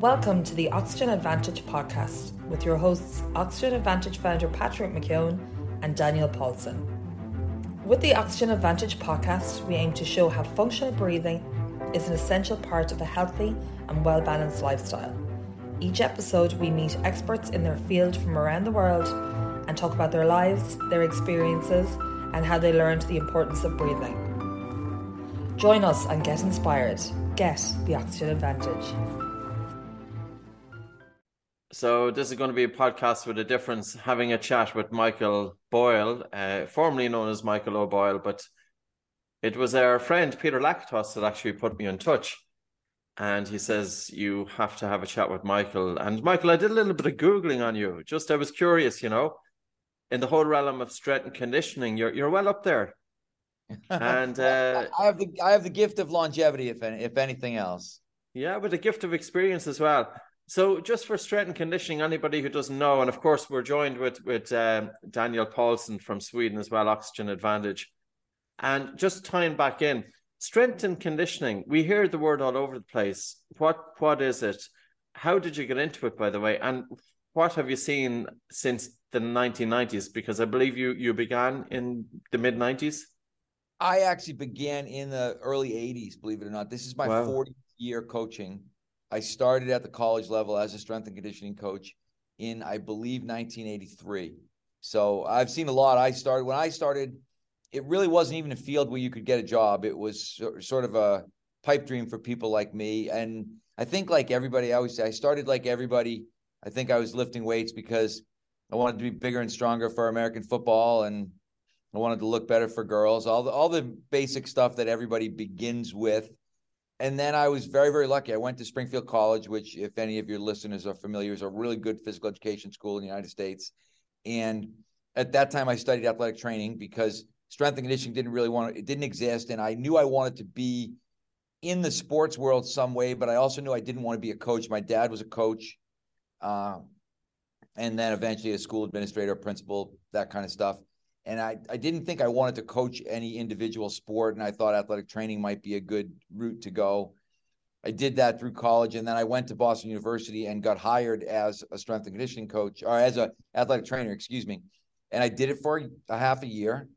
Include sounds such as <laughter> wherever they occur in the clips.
Welcome to the Oxygen Advantage podcast with your hosts, Oxygen Advantage founder Patrick McKeown and Daniel Paulson. With the Oxygen Advantage podcast, we aim to show how functional breathing is an essential part of a healthy and well balanced lifestyle. Each episode, we meet experts in their field from around the world and talk about their lives, their experiences, and how they learned the importance of breathing. Join us and get inspired. Get the Oxygen Advantage. So this is going to be a podcast with a difference. Having a chat with Michael Boyle, uh, formerly known as Michael O'Boyle, but it was our friend Peter Lakatos that actually put me in touch. And he says you have to have a chat with Michael. And Michael, I did a little bit of googling on you. Just I was curious, you know, in the whole realm of strength and conditioning, you're you're well up there. And <laughs> uh, I have the I have the gift of longevity, if any, if anything else. Yeah, with a gift of experience as well. So, just for strength and conditioning, anybody who doesn't know, and of course, we're joined with with um, Daniel Paulson from Sweden as well, Oxygen Advantage, and just tying back in strength and conditioning. We hear the word all over the place. What what is it? How did you get into it, by the way? And what have you seen since the 1990s? Because I believe you you began in the mid 90s. I actually began in the early 80s, believe it or not. This is my wow. 40th year coaching. I started at the college level as a strength and conditioning coach in, I believe, 1983. So I've seen a lot. I started when I started, it really wasn't even a field where you could get a job. It was sort of a pipe dream for people like me. And I think, like everybody, I always say, I started like everybody. I think I was lifting weights because I wanted to be bigger and stronger for American football and I wanted to look better for girls, all the all the basic stuff that everybody begins with. And then I was very, very lucky. I went to Springfield College, which, if any of your listeners are familiar, is a really good physical education school in the United States. And at that time, I studied athletic training because strength and conditioning didn't really want it didn't exist, and I knew I wanted to be in the sports world some way, but I also knew I didn't want to be a coach. My dad was a coach, uh, and then eventually a school administrator, principal, that kind of stuff and I, I didn't think I wanted to coach any individual sport, and I thought athletic training might be a good route to go. I did that through college, and then I went to Boston University and got hired as a strength and conditioning coach, or as a athletic trainer, excuse me. And I did it for a half a year,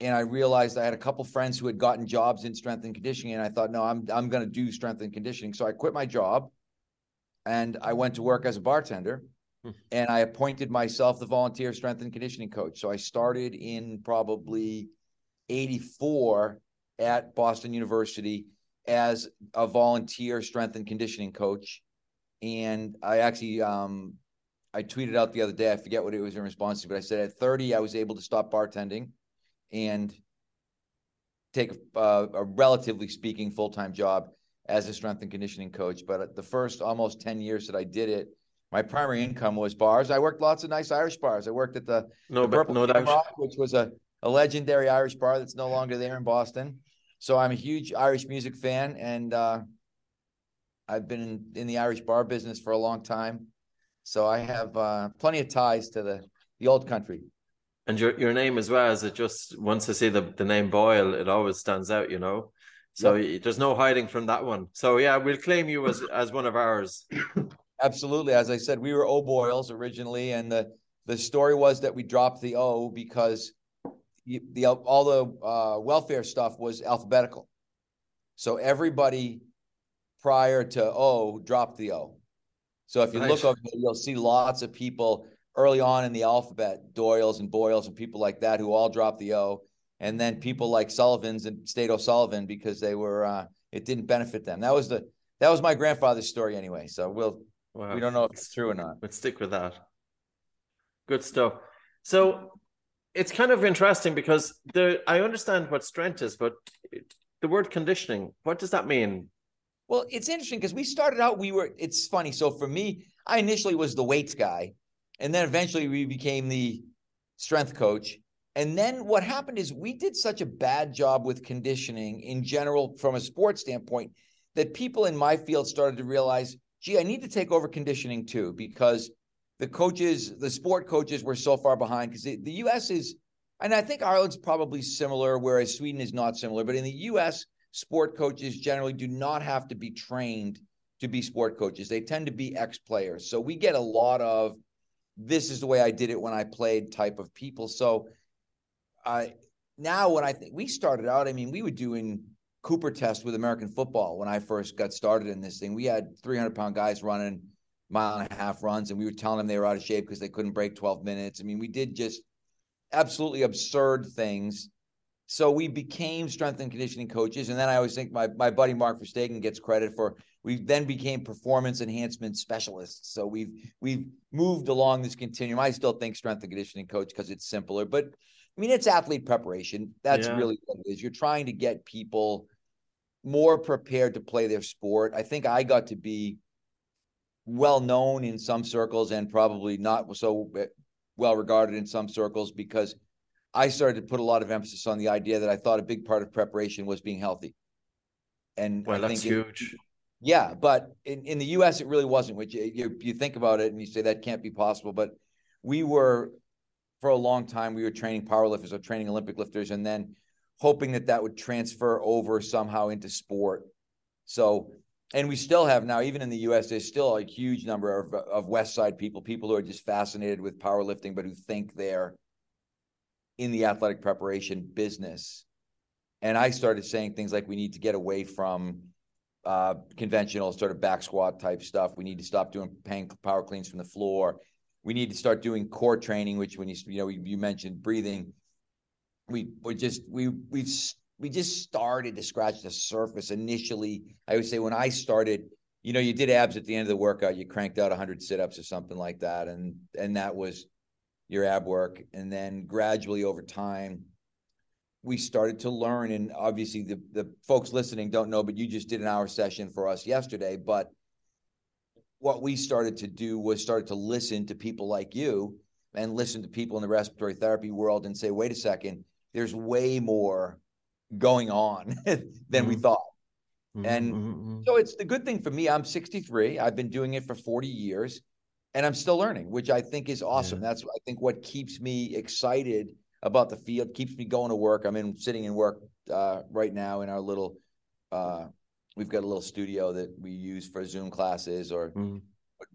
and I realized I had a couple friends who had gotten jobs in strength and conditioning, and I thought, no, I'm I'm going to do strength and conditioning. So I quit my job, and I went to work as a bartender and I appointed myself the volunteer strength and conditioning coach. So I started in probably 84 at Boston University as a volunteer strength and conditioning coach. And I actually um, I tweeted out the other day, I forget what it was in response to, but I said at 30, I was able to stop bartending and take a, a relatively speaking full time job as a strength and conditioning coach. But the first almost 10 years that I did it, my primary income was bars. I worked lots of nice Irish bars. I worked at the no, the no Rock, which was a, a legendary Irish bar that's no longer there in Boston. So I'm a huge Irish music fan, and uh, I've been in, in, the Irish bar business for a long time. So I have uh, plenty of ties to the the old country. And your your name as well is it just once I see the the name Boyle, it always stands out, you know. So yep. there's no hiding from that one. So yeah, we'll claim you as as one of ours. <coughs> Absolutely. As I said, we were O'Boyles originally, and the the story was that we dropped the O because the, the all the uh, welfare stuff was alphabetical. So everybody prior to O dropped the O. So if you nice. look over there, you'll see lots of people early on in the alphabet, Doyles and Boyles and people like that who all dropped the O. And then people like Sullivan's and State O'Sullivan because they were uh, it didn't benefit them. That was the that was my grandfather's story anyway. So we'll Wow. We don't know if it's true or not. Let's stick with that. Good stuff. So it's kind of interesting because the I understand what strength is, but the word conditioning, what does that mean? Well, it's interesting because we started out, we were, it's funny. So for me, I initially was the weights guy, and then eventually we became the strength coach. And then what happened is we did such a bad job with conditioning in general from a sports standpoint that people in my field started to realize gee, I need to take over conditioning too, because the coaches, the sport coaches were so far behind because the, the US is, and I think Ireland's probably similar, whereas Sweden is not similar. But in the US, sport coaches generally do not have to be trained to be sport coaches. They tend to be ex players. So we get a lot of this is the way I did it when I played type of people. So I now when I think we started out, I mean, we were doing Cooper test with American football when I first got started in this thing. We had 300 pound guys running mile and a half runs, and we were telling them they were out of shape because they couldn't break 12 minutes. I mean, we did just absolutely absurd things. So we became strength and conditioning coaches. And then I always think my, my buddy Mark Verstegen gets credit for we then became performance enhancement specialists. So we've we've moved along this continuum. I still think strength and conditioning coach because it's simpler, but I mean it's athlete preparation. That's yeah. really what it is. You're trying to get people more prepared to play their sport. I think I got to be well known in some circles and probably not so eh, well regarded in some circles because I started to put a lot of emphasis on the idea that I thought a big part of preparation was being healthy. And well, I that's huge. yeah, but in, in the U.S. it really wasn't. Which eh, you you think about it and you say that can't be possible, but we were for a long time we were training powerlifters or training Olympic lifters, and then hoping that that would transfer over somehow into sport. So, and we still have now, even in the U.S., there's still a huge number of of West Side people, people who are just fascinated with powerlifting, but who think they're in the athletic preparation business. And I started saying things like we need to get away from uh, conventional sort of back squat type stuff. We need to stop doing power cleans from the floor. We need to start doing core training, which when you you know you mentioned breathing, we we just we we've we just started to scratch the surface initially. I would say when I started, you know, you did abs at the end of the workout, you cranked out 100 sit-ups or something like that, and and that was your ab work. And then gradually over time, we started to learn. And obviously, the, the folks listening don't know, but you just did an hour session for us yesterday. But what we started to do was started to listen to people like you and listen to people in the respiratory therapy world and say, wait a second, there's way more going on <laughs> than mm-hmm. we thought. Mm-hmm. And mm-hmm, mm-hmm. so it's the good thing for me. I'm 63. I've been doing it for 40 years and I'm still learning, which I think is awesome. Yeah. That's I think what keeps me excited about the field, keeps me going to work. I'm in sitting in work uh, right now in our little. Uh, we've got a little studio that we use for Zoom classes or mm.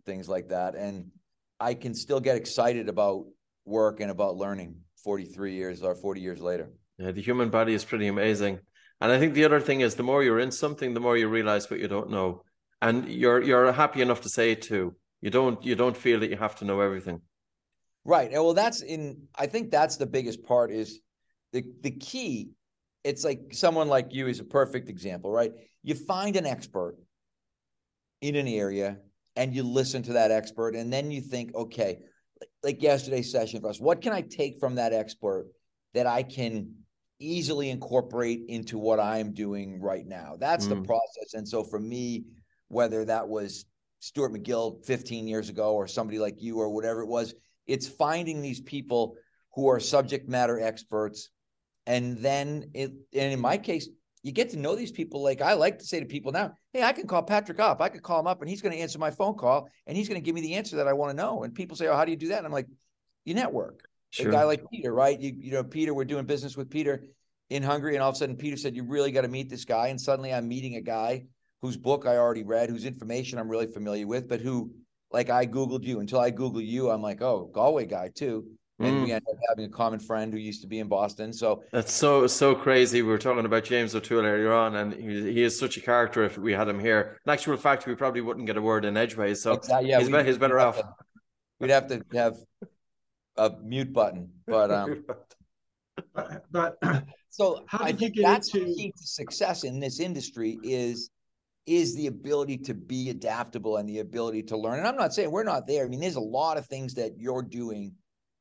things like that, and I can still get excited about work and about learning. 43 years or 40 years later. Yeah, the human body is pretty amazing. And I think the other thing is the more you're in something, the more you realize what you don't know. And you're you're happy enough to say it too you don't you don't feel that you have to know everything right well that's in i think that's the biggest part is the the key it's like someone like you is a perfect example right you find an expert in an area and you listen to that expert and then you think okay like yesterday's session for us what can i take from that expert that i can easily incorporate into what i'm doing right now that's mm. the process and so for me whether that was Stuart McGill 15 years ago or somebody like you or whatever it was. It's finding these people who are subject matter experts. And then it, and in my case, you get to know these people. Like I like to say to people now, hey, I can call Patrick up. I could call him up and he's going to answer my phone call and he's going to give me the answer that I want to know. And people say, oh, how do you do that? And I'm like, you network. Sure. A guy like Peter, right? You, you know, Peter, we're doing business with Peter in Hungary. And all of a sudden, Peter said, you really got to meet this guy. And suddenly I'm meeting a guy whose book I already read, whose information I'm really familiar with, but who, like, I Googled you. Until I Google you, I'm like, oh, Galway guy too. And mm. we ended up having a common friend who used to be in Boston. So that's so so crazy. We were talking about James O'Toole earlier on, and he, he is such a character. If we had him here, in actual fact, we probably wouldn't get a word in edgeways. So exactly, yeah, he's, we, he's better off. To, we'd have to have a mute button, but um, <laughs> <laughs> but <clears throat> so how did I think you get that's into... the key to success in this industry is is the ability to be adaptable and the ability to learn. And I'm not saying we're not there. I mean, there's a lot of things that you're doing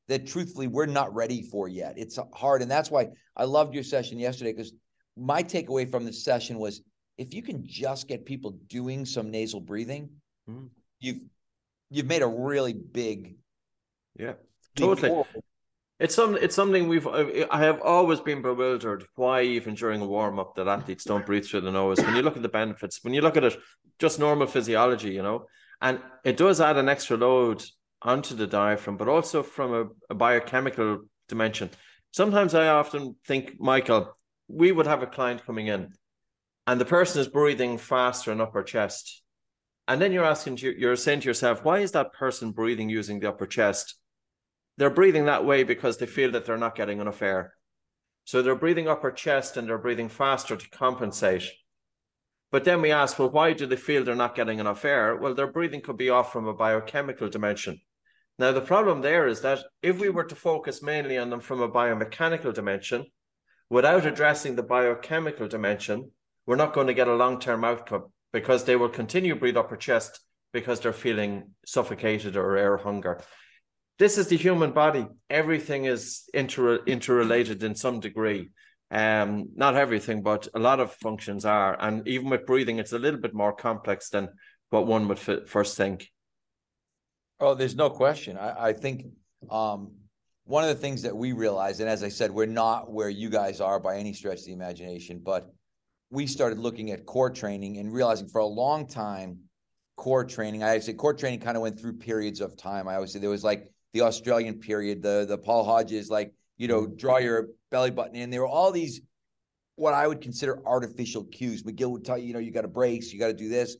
that truthfully we're not ready for yet. It's hard. And that's why I loved your session yesterday because my takeaway from this session was if you can just get people doing some nasal breathing, mm. you've you've made a really big yeah totally forward. It's some it's something we've I have always been bewildered why even during a warm up that athletes don't breathe through the nose. When you look at the benefits, when you look at it, just normal physiology, you know, and it does add an extra load onto the diaphragm, but also from a, a biochemical dimension. Sometimes I often think, Michael, we would have a client coming in, and the person is breathing faster in upper chest, And then you're asking, you're saying to yourself, why is that person breathing using the upper chest? They're breathing that way because they feel that they're not getting enough air. So they're breathing upper chest and they're breathing faster to compensate. But then we ask, well, why do they feel they're not getting enough air? Well, their breathing could be off from a biochemical dimension. Now, the problem there is that if we were to focus mainly on them from a biomechanical dimension, without addressing the biochemical dimension, we're not going to get a long term outcome because they will continue to breathe upper chest because they're feeling suffocated or air hunger. This is the human body. Everything is inter- interrelated in some degree. Um, not everything, but a lot of functions are. And even with breathing, it's a little bit more complex than what one would f- first think. Oh, there's no question. I, I think um, one of the things that we realize, and as I said, we're not where you guys are by any stretch of the imagination, but we started looking at core training and realizing for a long time, core training, I say core training kind of went through periods of time. I always say there was like the Australian period, the the Paul Hodges, like, you know, draw your belly button in. There were all these what I would consider artificial cues. McGill would tell you, you know, you got to brace, you got to do this.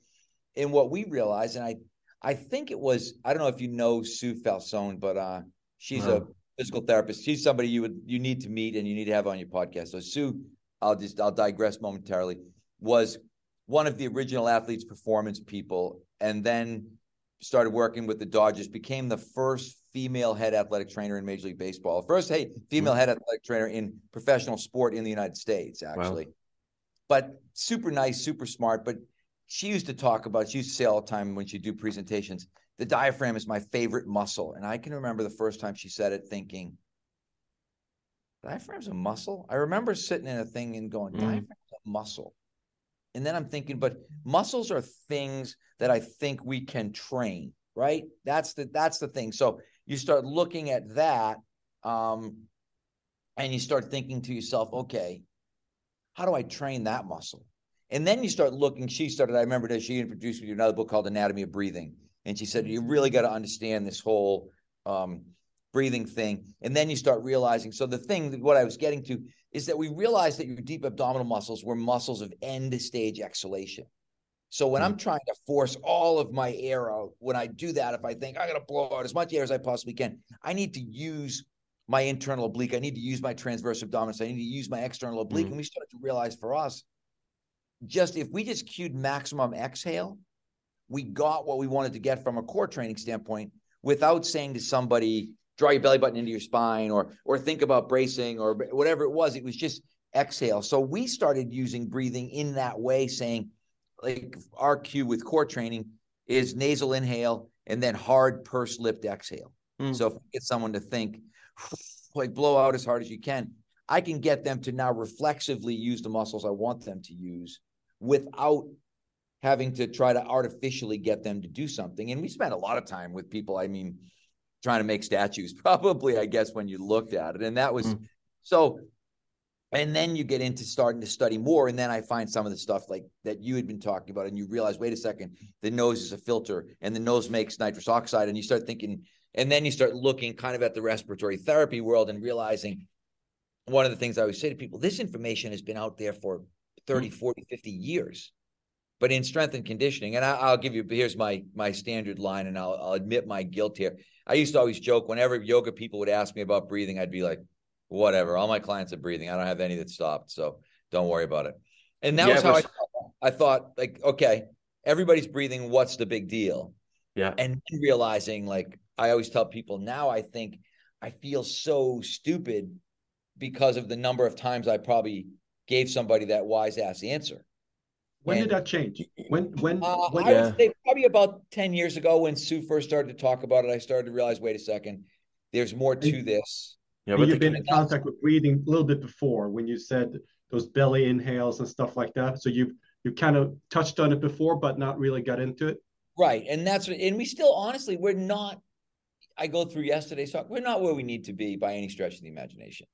And what we realized, and I I think it was, I don't know if you know Sue Falsone, but uh, she's a physical therapist. She's somebody you would you need to meet and you need to have on your podcast. So Sue, I'll just I'll digress momentarily, was one of the original athletes performance people, and then started working with the Dodgers, became the first female head athletic trainer in Major League Baseball. First hey, female mm-hmm. head athletic trainer in professional sport in the United States, actually. Wow. But super nice, super smart, but she used to talk about, she used to say all the time when she'd do presentations, the diaphragm is my favorite muscle. And I can remember the first time she said it thinking, diaphragm's a muscle? I remember sitting in a thing and going, mm. diaphragm's a muscle. And then I'm thinking, but muscles are things that I think we can train, right? That's the that's the thing. So you start looking at that, um, and you start thinking to yourself, okay, how do I train that muscle? And then you start looking. She started, I remember that she introduced me to another book called Anatomy of Breathing. And she said, you really got to understand this whole um, breathing thing. And then you start realizing. So the thing, what I was getting to is that we realized that your deep abdominal muscles were muscles of end stage exhalation. So when mm-hmm. I'm trying to force all of my air out, when I do that, if I think I got to blow out as much air as I possibly can, I need to use my internal oblique. I need to use my transverse abdominis. I need to use my external oblique. Mm-hmm. And we started to realize for us just if we just cued maximum exhale, we got what we wanted to get from a core training standpoint without saying to somebody, draw your belly button into your spine or or think about bracing or whatever it was. It was just exhale. So we started using breathing in that way, saying like our cue with core training is nasal inhale and then hard purse lipped exhale. Mm. So if I get someone to think <sighs> like blow out as hard as you can, I can get them to now reflexively use the muscles I want them to use without having to try to artificially get them to do something. And we spent a lot of time with people, I mean, trying to make statues, <laughs> probably, I guess, when you looked at it. And that was mm. so. And then you get into starting to study more. And then I find some of the stuff like that you had been talking about, and you realize, wait a second, the nose is a filter and the nose makes nitrous oxide. And you start thinking, and then you start looking kind of at the respiratory therapy world and realizing one of the things I always say to people this information has been out there for 30, mm. 40, 50 years. But in strength and conditioning, and I, will give you here's my my standard line, and I'll, I'll admit my guilt here. I used to always joke whenever yoga people would ask me about breathing, I'd be like, whatever. All my clients are breathing. I don't have any that stopped, so don't worry about it. And that yeah, was how but... I thought. I thought like, okay, everybody's breathing. What's the big deal? Yeah. And realizing, like, I always tell people now, I think I feel so stupid because of the number of times I probably gave somebody that wise ass answer. When and, did that change? When when, uh, when I yeah. would say probably about 10 years ago when Sue first started to talk about it, I started to realize, wait a second, there's more to this. Yeah, but you've been in contact with breathing a little bit before when you said those belly inhales and stuff like that. So you've you kind of touched on it before, but not really got into it. Right. And that's what and we still honestly, we're not I go through yesterday's talk, we're not where we need to be by any stretch of the imagination.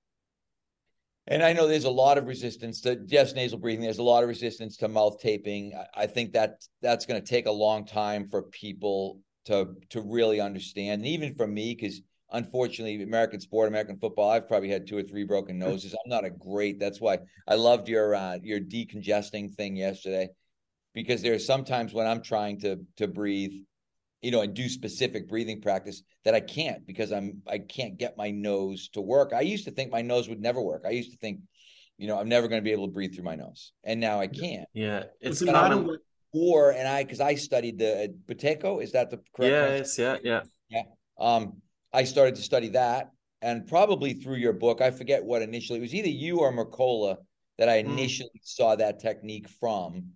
And I know there's a lot of resistance to yes, nasal breathing. There's a lot of resistance to mouth taping. I, I think that that's going to take a long time for people to to really understand, and even for me, because unfortunately, American sport, American football, I've probably had two or three broken <laughs> noses. I'm not a great. That's why I loved your uh, your decongesting thing yesterday. because there's sometimes when I'm trying to to breathe, you know, and do specific breathing practice that I can't because I'm I can't get my nose to work. I used to think my nose would never work. I used to think, you know, I'm never going to be able to breathe through my nose, and now I can't. Yeah, it's common. Or and I because I studied the uh, Buteyko, is that the correct? Yes, yeah, yeah, yeah. Um, I started to study that, and probably through your book, I forget what initially it was either you or Mercola that I hmm. initially mm. saw that technique from.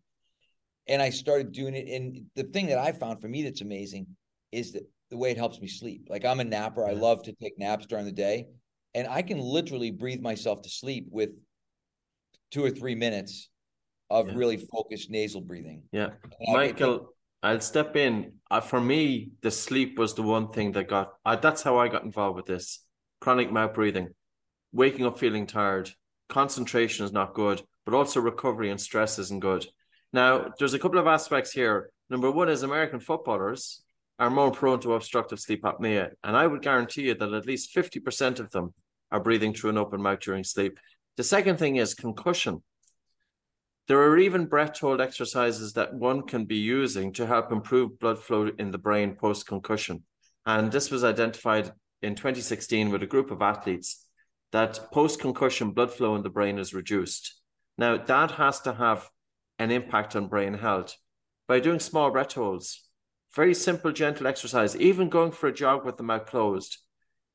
And I started doing it. And the thing that I found for me that's amazing is that the way it helps me sleep. Like I'm a napper. I love to take naps during the day. And I can literally breathe myself to sleep with two or three minutes of yeah. really focused nasal breathing. Yeah. Michael, I'll step in. Uh, for me, the sleep was the one thing that got, uh, that's how I got involved with this chronic mouth breathing, waking up feeling tired, concentration is not good, but also recovery and stress isn't good. Now, there's a couple of aspects here. Number one is American footballers are more prone to obstructive sleep apnea. And I would guarantee you that at least 50% of them are breathing through an open mouth during sleep. The second thing is concussion. There are even breath hold exercises that one can be using to help improve blood flow in the brain post concussion. And this was identified in 2016 with a group of athletes that post concussion blood flow in the brain is reduced. Now, that has to have an impact on brain health by doing small breath holds. Very simple, gentle exercise, even going for a jog with the mouth closed.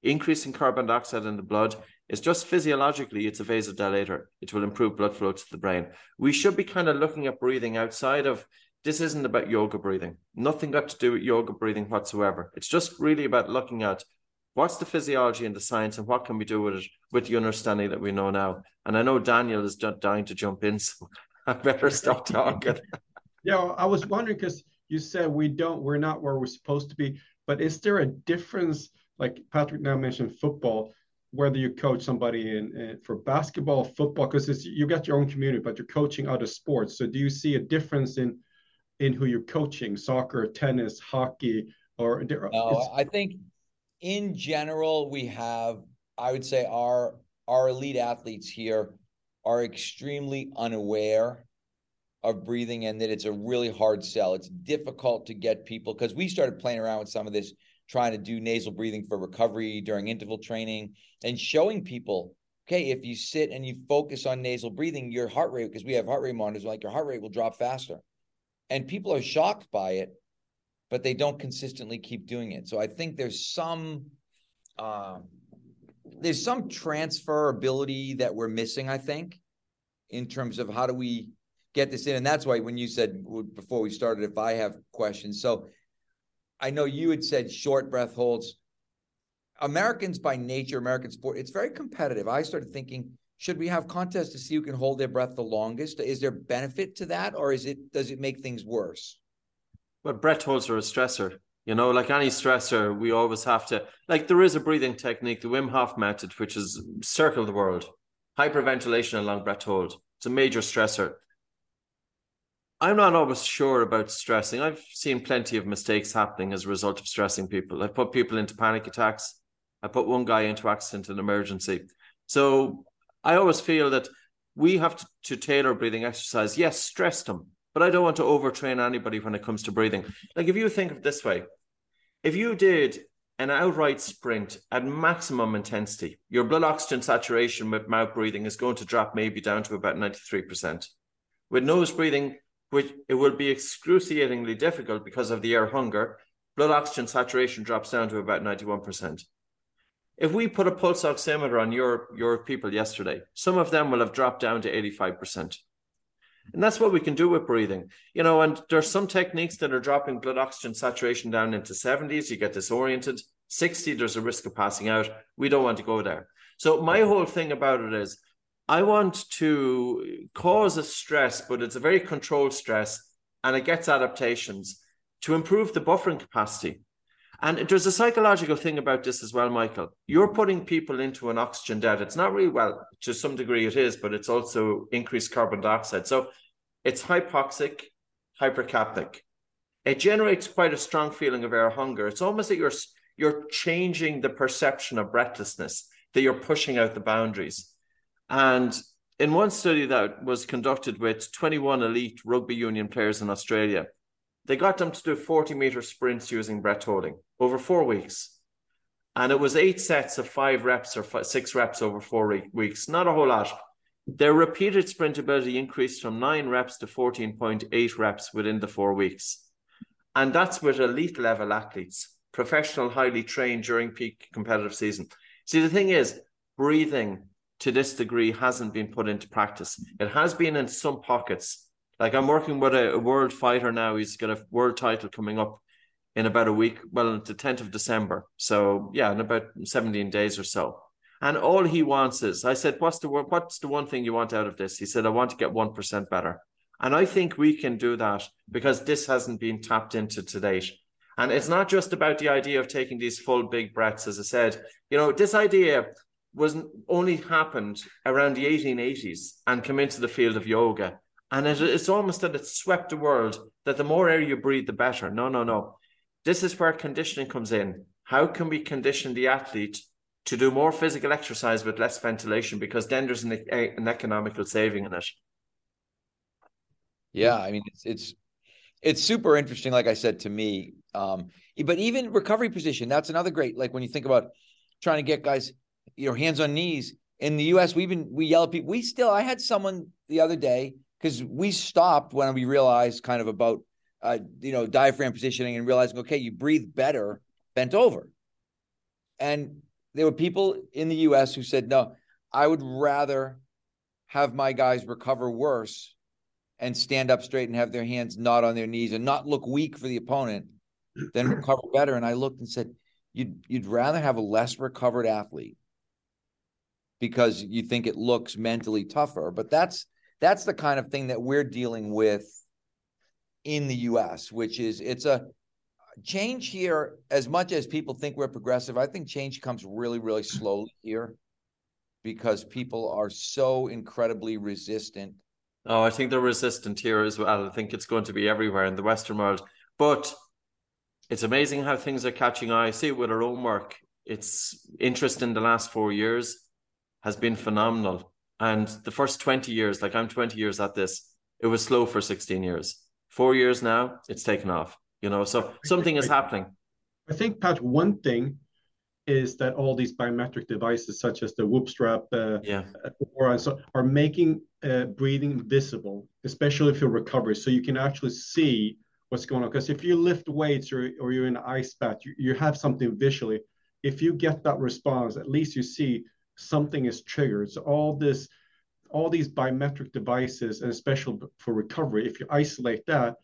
Increasing carbon dioxide in the blood is just physiologically, it's a vasodilator. It will improve blood flow to the brain. We should be kind of looking at breathing outside of this isn't about yoga breathing. Nothing got to do with yoga breathing whatsoever. It's just really about looking at what's the physiology and the science and what can we do with it with the understanding that we know now. And I know Daniel is dying to jump in, <laughs> so I better stop talking. <laughs> yeah, I was wondering because you said we don't, we're not where we're supposed to be, but is there a difference? Like Patrick now mentioned football, whether you coach somebody in, in for basketball, football, because you got your own community, but you're coaching other sports. So do you see a difference in in who you're coaching, soccer, tennis, hockey, or? No, I think in general we have, I would say, our our elite athletes here are extremely unaware of breathing and that it's a really hard sell. It's difficult to get people because we started playing around with some of this, trying to do nasal breathing for recovery during interval training and showing people, okay, if you sit and you focus on nasal breathing, your heart rate, because we have heart rate monitors, like your heart rate will drop faster. And people are shocked by it, but they don't consistently keep doing it. So I think there's some um, there's some transferability that we're missing, I think, in terms of how do we get this in. And that's why when you said before we started, if I have questions. So I know you had said short breath holds. Americans by nature, American sport, it's very competitive. I started thinking, should we have contests to see who can hold their breath the longest? Is there benefit to that, or is it does it make things worse? Well, breath holds are a stressor. You know, like any stressor, we always have to like there is a breathing technique, the Wim Hof method, which is circle the world. Hyperventilation and long breath hold. It's a major stressor. I'm not always sure about stressing. I've seen plenty of mistakes happening as a result of stressing people. I've put people into panic attacks. I put one guy into accident and emergency. So I always feel that we have to, to tailor breathing exercise. Yes, stress them, but I don't want to overtrain anybody when it comes to breathing. Like if you think of this way, if you did an outright sprint at maximum intensity, your blood oxygen saturation with mouth breathing is going to drop maybe down to about 93%. With nose breathing, which it will be excruciatingly difficult because of the air hunger, blood oxygen saturation drops down to about 91%. If we put a pulse oximeter on your, your people yesterday, some of them will have dropped down to 85%. And that's what we can do with breathing. You know, and there's some techniques that are dropping blood oxygen saturation down into 70s. You get disoriented. 60, there's a risk of passing out. We don't want to go there. So my whole thing about it is I want to cause a stress, but it's a very controlled stress and it gets adaptations to improve the buffering capacity. And there's a psychological thing about this as well, Michael. You're putting people into an oxygen debt. It's not really, well, to some degree it is, but it's also increased carbon dioxide. So it's hypoxic, hypercapnic. It generates quite a strong feeling of air hunger. It's almost that you're, you're changing the perception of breathlessness, that you're pushing out the boundaries. And in one study that was conducted with 21 elite rugby union players in Australia, they got them to do 40 meter sprints using breath holding over four weeks. And it was eight sets of five reps or five, six reps over four weeks, not a whole lot. Their repeated sprint ability increased from nine reps to 14.8 reps within the four weeks. And that's with elite level athletes, professional, highly trained during peak competitive season. See, the thing is, breathing to this degree hasn't been put into practice. It has been in some pockets. Like I'm working with a, a world fighter now. He's got a world title coming up in about a week. Well, the 10th of December. So yeah, in about 17 days or so. And all he wants is, I said, what's the what's the one thing you want out of this? He said, I want to get one percent better. And I think we can do that because this hasn't been tapped into to date. And it's not just about the idea of taking these full big breaths, as I said. You know, this idea was only happened around the 1880s and come into the field of yoga. And it, it's almost that it swept the world that the more air you breathe, the better. No, no, no. This is where conditioning comes in. How can we condition the athlete to do more physical exercise with less ventilation because then there's an, an economical saving in it. Yeah, I mean it's it's it's super interesting. Like I said to me, um, but even recovery position that's another great. Like when you think about trying to get guys, you know, hands on knees in the U.S. We've been we yell at people. We still. I had someone the other day because we stopped when we realized kind of about uh, you know diaphragm positioning and realizing okay, you breathe better bent over, and there were people in the US who said, no, I would rather have my guys recover worse and stand up straight and have their hands not on their knees and not look weak for the opponent than recover better. And I looked and said, you'd you'd rather have a less recovered athlete because you think it looks mentally tougher. But that's that's the kind of thing that we're dealing with in the US, which is it's a change here, as much as people think we're progressive, I think change comes really, really slowly <clears throat> here because people are so incredibly resistant. Oh, I think they're resistant here as well. I think it's going to be everywhere in the Western world. But it's amazing how things are catching eye. I see it with our own work. Its interest in the last four years has been phenomenal. And the first 20 years, like I'm 20 years at this, it was slow for 16 years. Four years now, it's taken off you know? So something is happening. I think pat one thing is that all these biometric devices such as the whoop strap uh, yeah. or so are making uh, breathing visible especially if you're recovery so you can actually see what's going on. Because if you lift weights or, or you're in an ice bath you, you have something visually. If you get that response at least you see something is triggered. So all this all these biometric devices and especially for recovery if you isolate that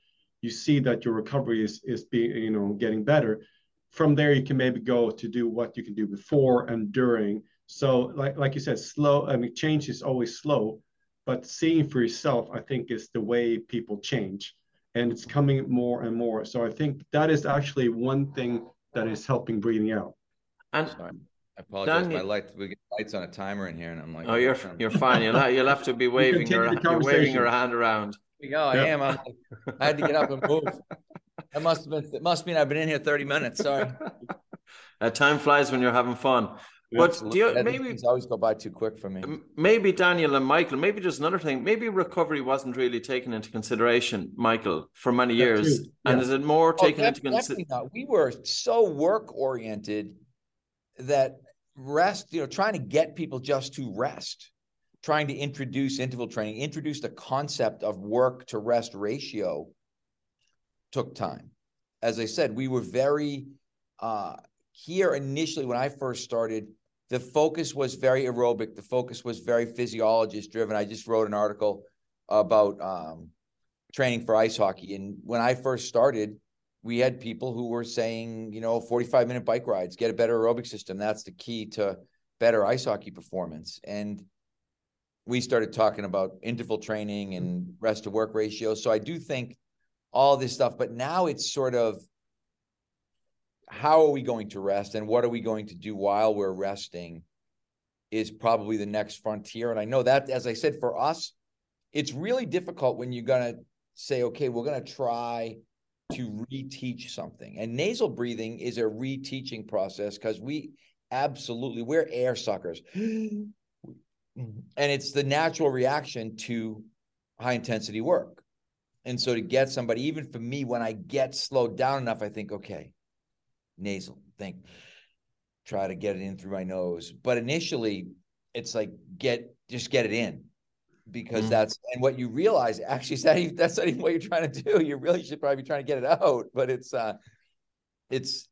you see that your recovery is is being you know getting better. From there you can maybe go to do what you can do before and during. So like like you said slow i mean change is always slow but seeing for yourself i think is the way people change and it's coming more and more. So i think that is actually one thing that is helping breathing out. And Sorry. I apologize. My light, we get lights on a timer in here, and I'm like, "Oh, you're you're fine. You'll have, you'll have to be waving your you're waving your hand around." we go. I yep. am. I'm, I had to get up and move. That must have been. It must mean I've been in here thirty minutes. Sorry. <laughs> Uh, time flies when you're having fun. But do you, maybe always go by too quick for me. Maybe Daniel and Michael. Maybe just another thing. Maybe recovery wasn't really taken into consideration, Michael, for many years. Yeah. And is it more oh, taken into consideration? We were so work oriented that rest. You know, trying to get people just to rest trying to introduce interval training, introduce the concept of work to rest ratio took time. As I said, we were very uh, here initially when I first started. The focus was very aerobic. The focus was very physiologist driven. I just wrote an article about um, training for ice hockey, and when I first started, we had people who were saying, you know, 45 minute bike rides, get a better aerobic system. That's the key to better ice hockey performance. And we started talking about interval training and rest to work ratio. So I do think all this stuff, but now it's sort of how are we going to rest and what are we going to do while we're resting is probably the next frontier. And I know that, as I said, for us, it's really difficult when you're going to say, okay, we're going to try to reteach something. And nasal breathing is a reteaching process because we absolutely, we're air suckers <gasps> and it's the natural reaction to high intensity work. And so to get somebody, even for me, when I get slowed down enough, I think, okay, nasal, think, try to get it in through my nose. But initially, it's like get just get it in because mm. that's and what you realize actually is that that's not even what you're trying to do. You really should probably be trying to get it out, but it's uh it's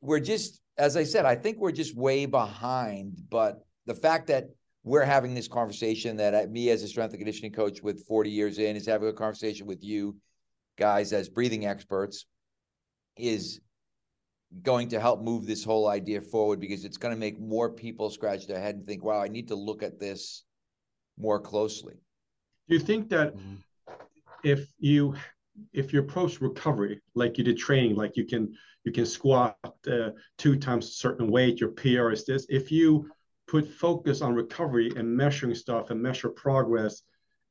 we're just as I said, I think we're just way behind. But the fact that we're having this conversation that I, me as a strength and conditioning coach with 40 years in is having a conversation with you guys as breathing experts is going to help move this whole idea forward because it's going to make more people scratch their head and think, wow, I need to look at this more closely. Do you think that mm-hmm. if you if you approach recovery like you did training, like you can you can squat uh, two times a certain weight, your PR is this. If you put focus on recovery and measuring stuff and measure progress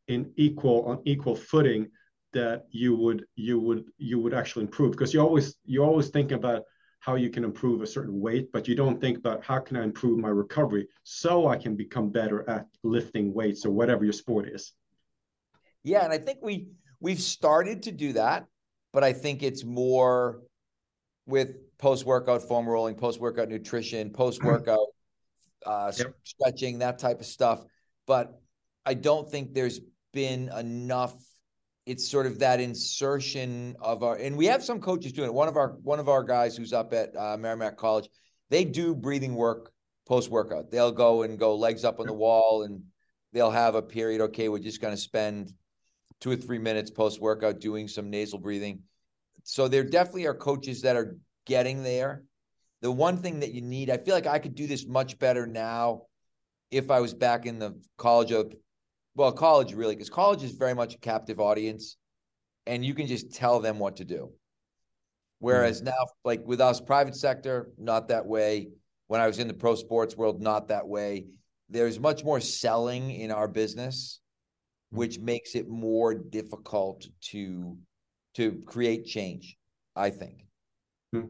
in equal on equal footing, that you would you would you would actually improve because you always you always think about how you can improve a certain weight, but you don't think about how can I improve my recovery so I can become better at lifting weights or whatever your sport is. Yeah, and I think we we've started to do that, but I think it's more with post workout foam rolling, post workout nutrition, post workout <clears throat> uh, yep. stretching, that type of stuff. But I don't think there's been enough it's sort of that insertion of our and we have some coaches doing it. One of our one of our guys who's up at uh, merrimack college they do breathing work post workout. They'll go and go legs up on the wall and they'll have a period okay we're just going to spend two or three minutes post workout doing some nasal breathing. So there definitely are coaches that are getting there. The one thing that you need i feel like i could do this much better now if i was back in the college of well, college really, because college is very much a captive audience, and you can just tell them what to do. Whereas mm-hmm. now, like with us, private sector, not that way. When I was in the pro sports world, not that way. There's much more selling in our business, mm-hmm. which makes it more difficult to to create change. I think. Hmm.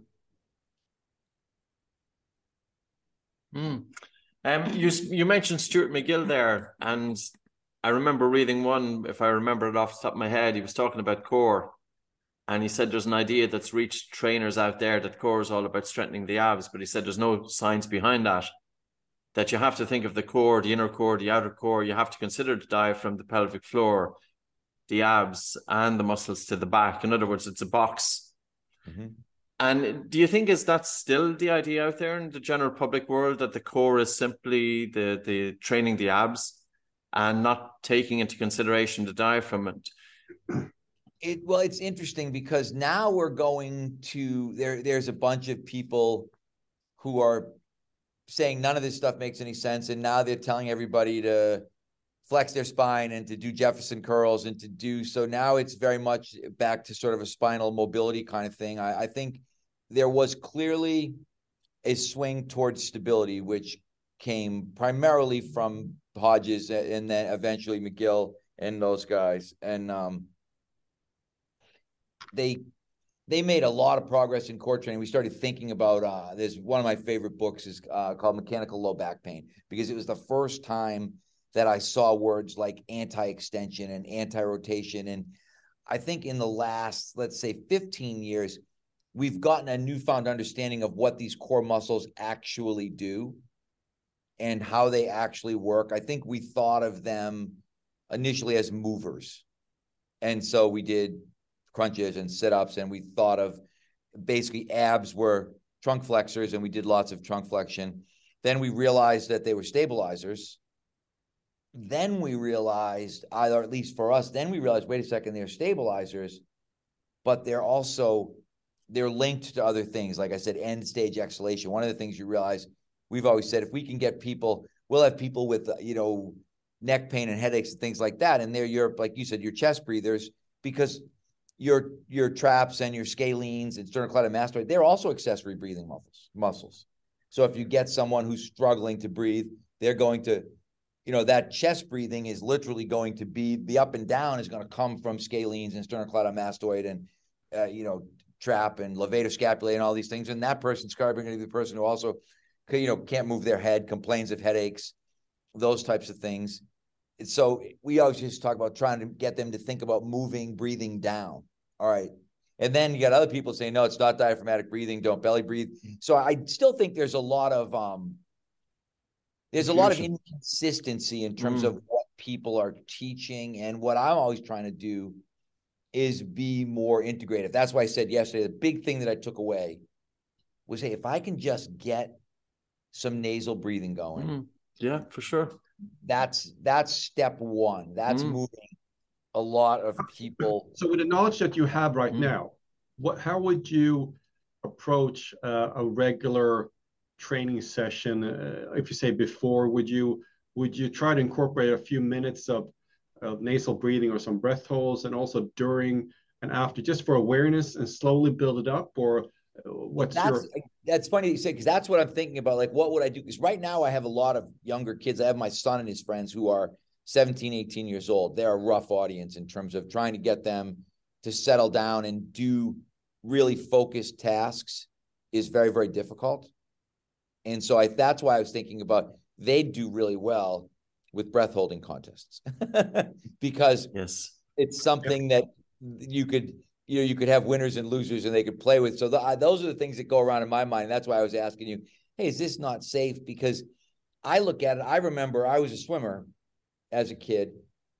Mm. Um, you you mentioned Stuart McGill there, and I remember reading one, if I remember it off the top of my head, he was talking about core. And he said there's an idea that's reached trainers out there that core is all about strengthening the abs, but he said there's no science behind that. That you have to think of the core, the inner core, the outer core. You have to consider the diaphragm, the pelvic floor, the abs, and the muscles to the back. In other words, it's a box. Mm-hmm. And do you think is that still the idea out there in the general public world that the core is simply the the training the abs? And not taking into consideration the diaphragm. It well, it's interesting because now we're going to there. There's a bunch of people who are saying none of this stuff makes any sense, and now they're telling everybody to flex their spine and to do Jefferson curls and to do so. Now it's very much back to sort of a spinal mobility kind of thing. I, I think there was clearly a swing towards stability, which came primarily from Hodges and then eventually McGill and those guys. And um, they they made a lot of progress in core training. We started thinking about uh, one of my favorite books is uh, called Mechanical Low Back Pain because it was the first time that I saw words like anti-extension and anti-rotation. And I think in the last, let's say 15 years, we've gotten a newfound understanding of what these core muscles actually do and how they actually work. I think we thought of them initially as movers. And so we did crunches and sit ups, and we thought of basically abs were trunk flexors, and we did lots of trunk flexion. Then we realized that they were stabilizers. Then we realized, either at least for us, then we realized, wait a second, they're stabilizers, but they're also they're linked to other things. Like I said, end stage exhalation. One of the things you realize we've always said if we can get people, we'll have people with uh, you know neck pain and headaches and things like that, and they're your like you said your chest breathers because your your traps and your scalenes and sternocleidomastoid they're also accessory breathing muscles muscles. So if you get someone who's struggling to breathe, they're going to you know that chest breathing is literally going to be the up and down is going to come from scalenes and sternocleidomastoid and uh, you know trap and levator scapulae and all these things and that person's carbon going to be the person who also you know, can't move their head, complains of headaches. those types of things. And So we always just talk about trying to get them to think about moving, breathing down. All right. And then you got other people saying, no, it's not diaphragmatic breathing. Don't belly breathe. So I still think there's a lot of um, there's a lot of inconsistency in terms mm. of what people are teaching, and what I'm always trying to do is be more integrative. That's why I said yesterday the big thing that I took away was, hey, if I can just get some nasal breathing going, mm. yeah, for sure. That's that's step one. That's mm. moving a lot of people. <laughs> So, with the knowledge that you have right mm. now, what how would you approach uh, a regular training session? Uh, if you say before, would you would you try to incorporate a few minutes of, of nasal breathing or some breath holds, and also during and after, just for awareness, and slowly build it up, or what's that's, your that's funny you say because that's what I'm thinking about. Like, what would I do? Because right now I have a lot of younger kids. I have my son and his friends who are 17, 18 years old. They're a rough audience in terms of trying to get them to settle down and do really focused tasks is very, very difficult. And so I that's why I was thinking about they do really well with breath holding contests <laughs> because yes, it's something that you could you know you could have winners and losers and they could play with. So the, those are the things that go around in my mind. That's why I was asking you, hey, is this not safe? Because I look at it. I remember I was a swimmer as a kid.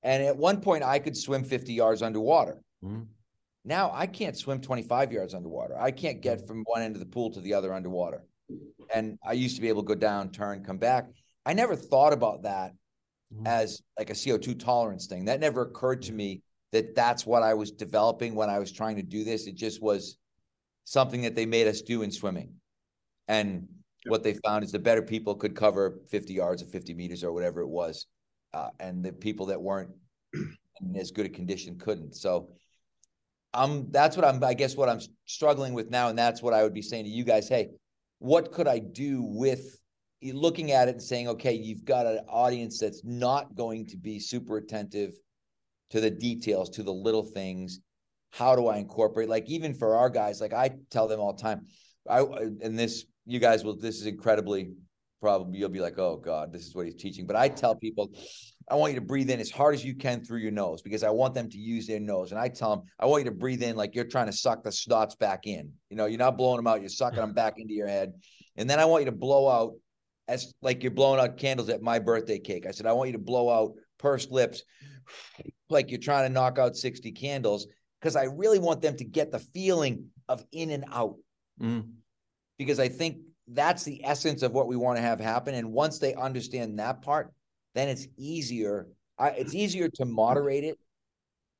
And at one point, I could swim 50 yards underwater. Mm-hmm. Now I can't swim 25 yards underwater. I can't get from one end of the pool to the other underwater. And I used to be able to go down, turn, come back. I never thought about that mm-hmm. as like a CO2 tolerance thing. That never occurred to me that that's what I was developing when I was trying to do this. It just was something that they made us do in swimming. And what they found is the better people could cover 50 yards or 50 meters or whatever it was uh, and the people that weren't <clears throat> in as good a condition couldn't. So um, that's what I'm. I guess what I'm struggling with now, and that's what I would be saying to you guys. Hey, what could I do with looking at it and saying, okay, you've got an audience that's not going to be super attentive to the details, to the little things. How do I incorporate? Like even for our guys, like I tell them all the time. I uh, and this you guys will. This is incredibly probably you'll be like, oh God, this is what he's teaching. But I tell people, I want you to breathe in as hard as you can through your nose because I want them to use their nose. And I tell them, I want you to breathe in like you're trying to suck the snots back in. You know, you're not blowing them out, you're sucking them back into your head. And then I want you to blow out as like you're blowing out candles at my birthday cake. I said, I want you to blow out pursed lips like you're trying to knock out 60 candles because I really want them to get the feeling of in and out. Mm. Because I think that's the essence of what we want to have happen. And once they understand that part, then it's easier. I, it's easier to moderate it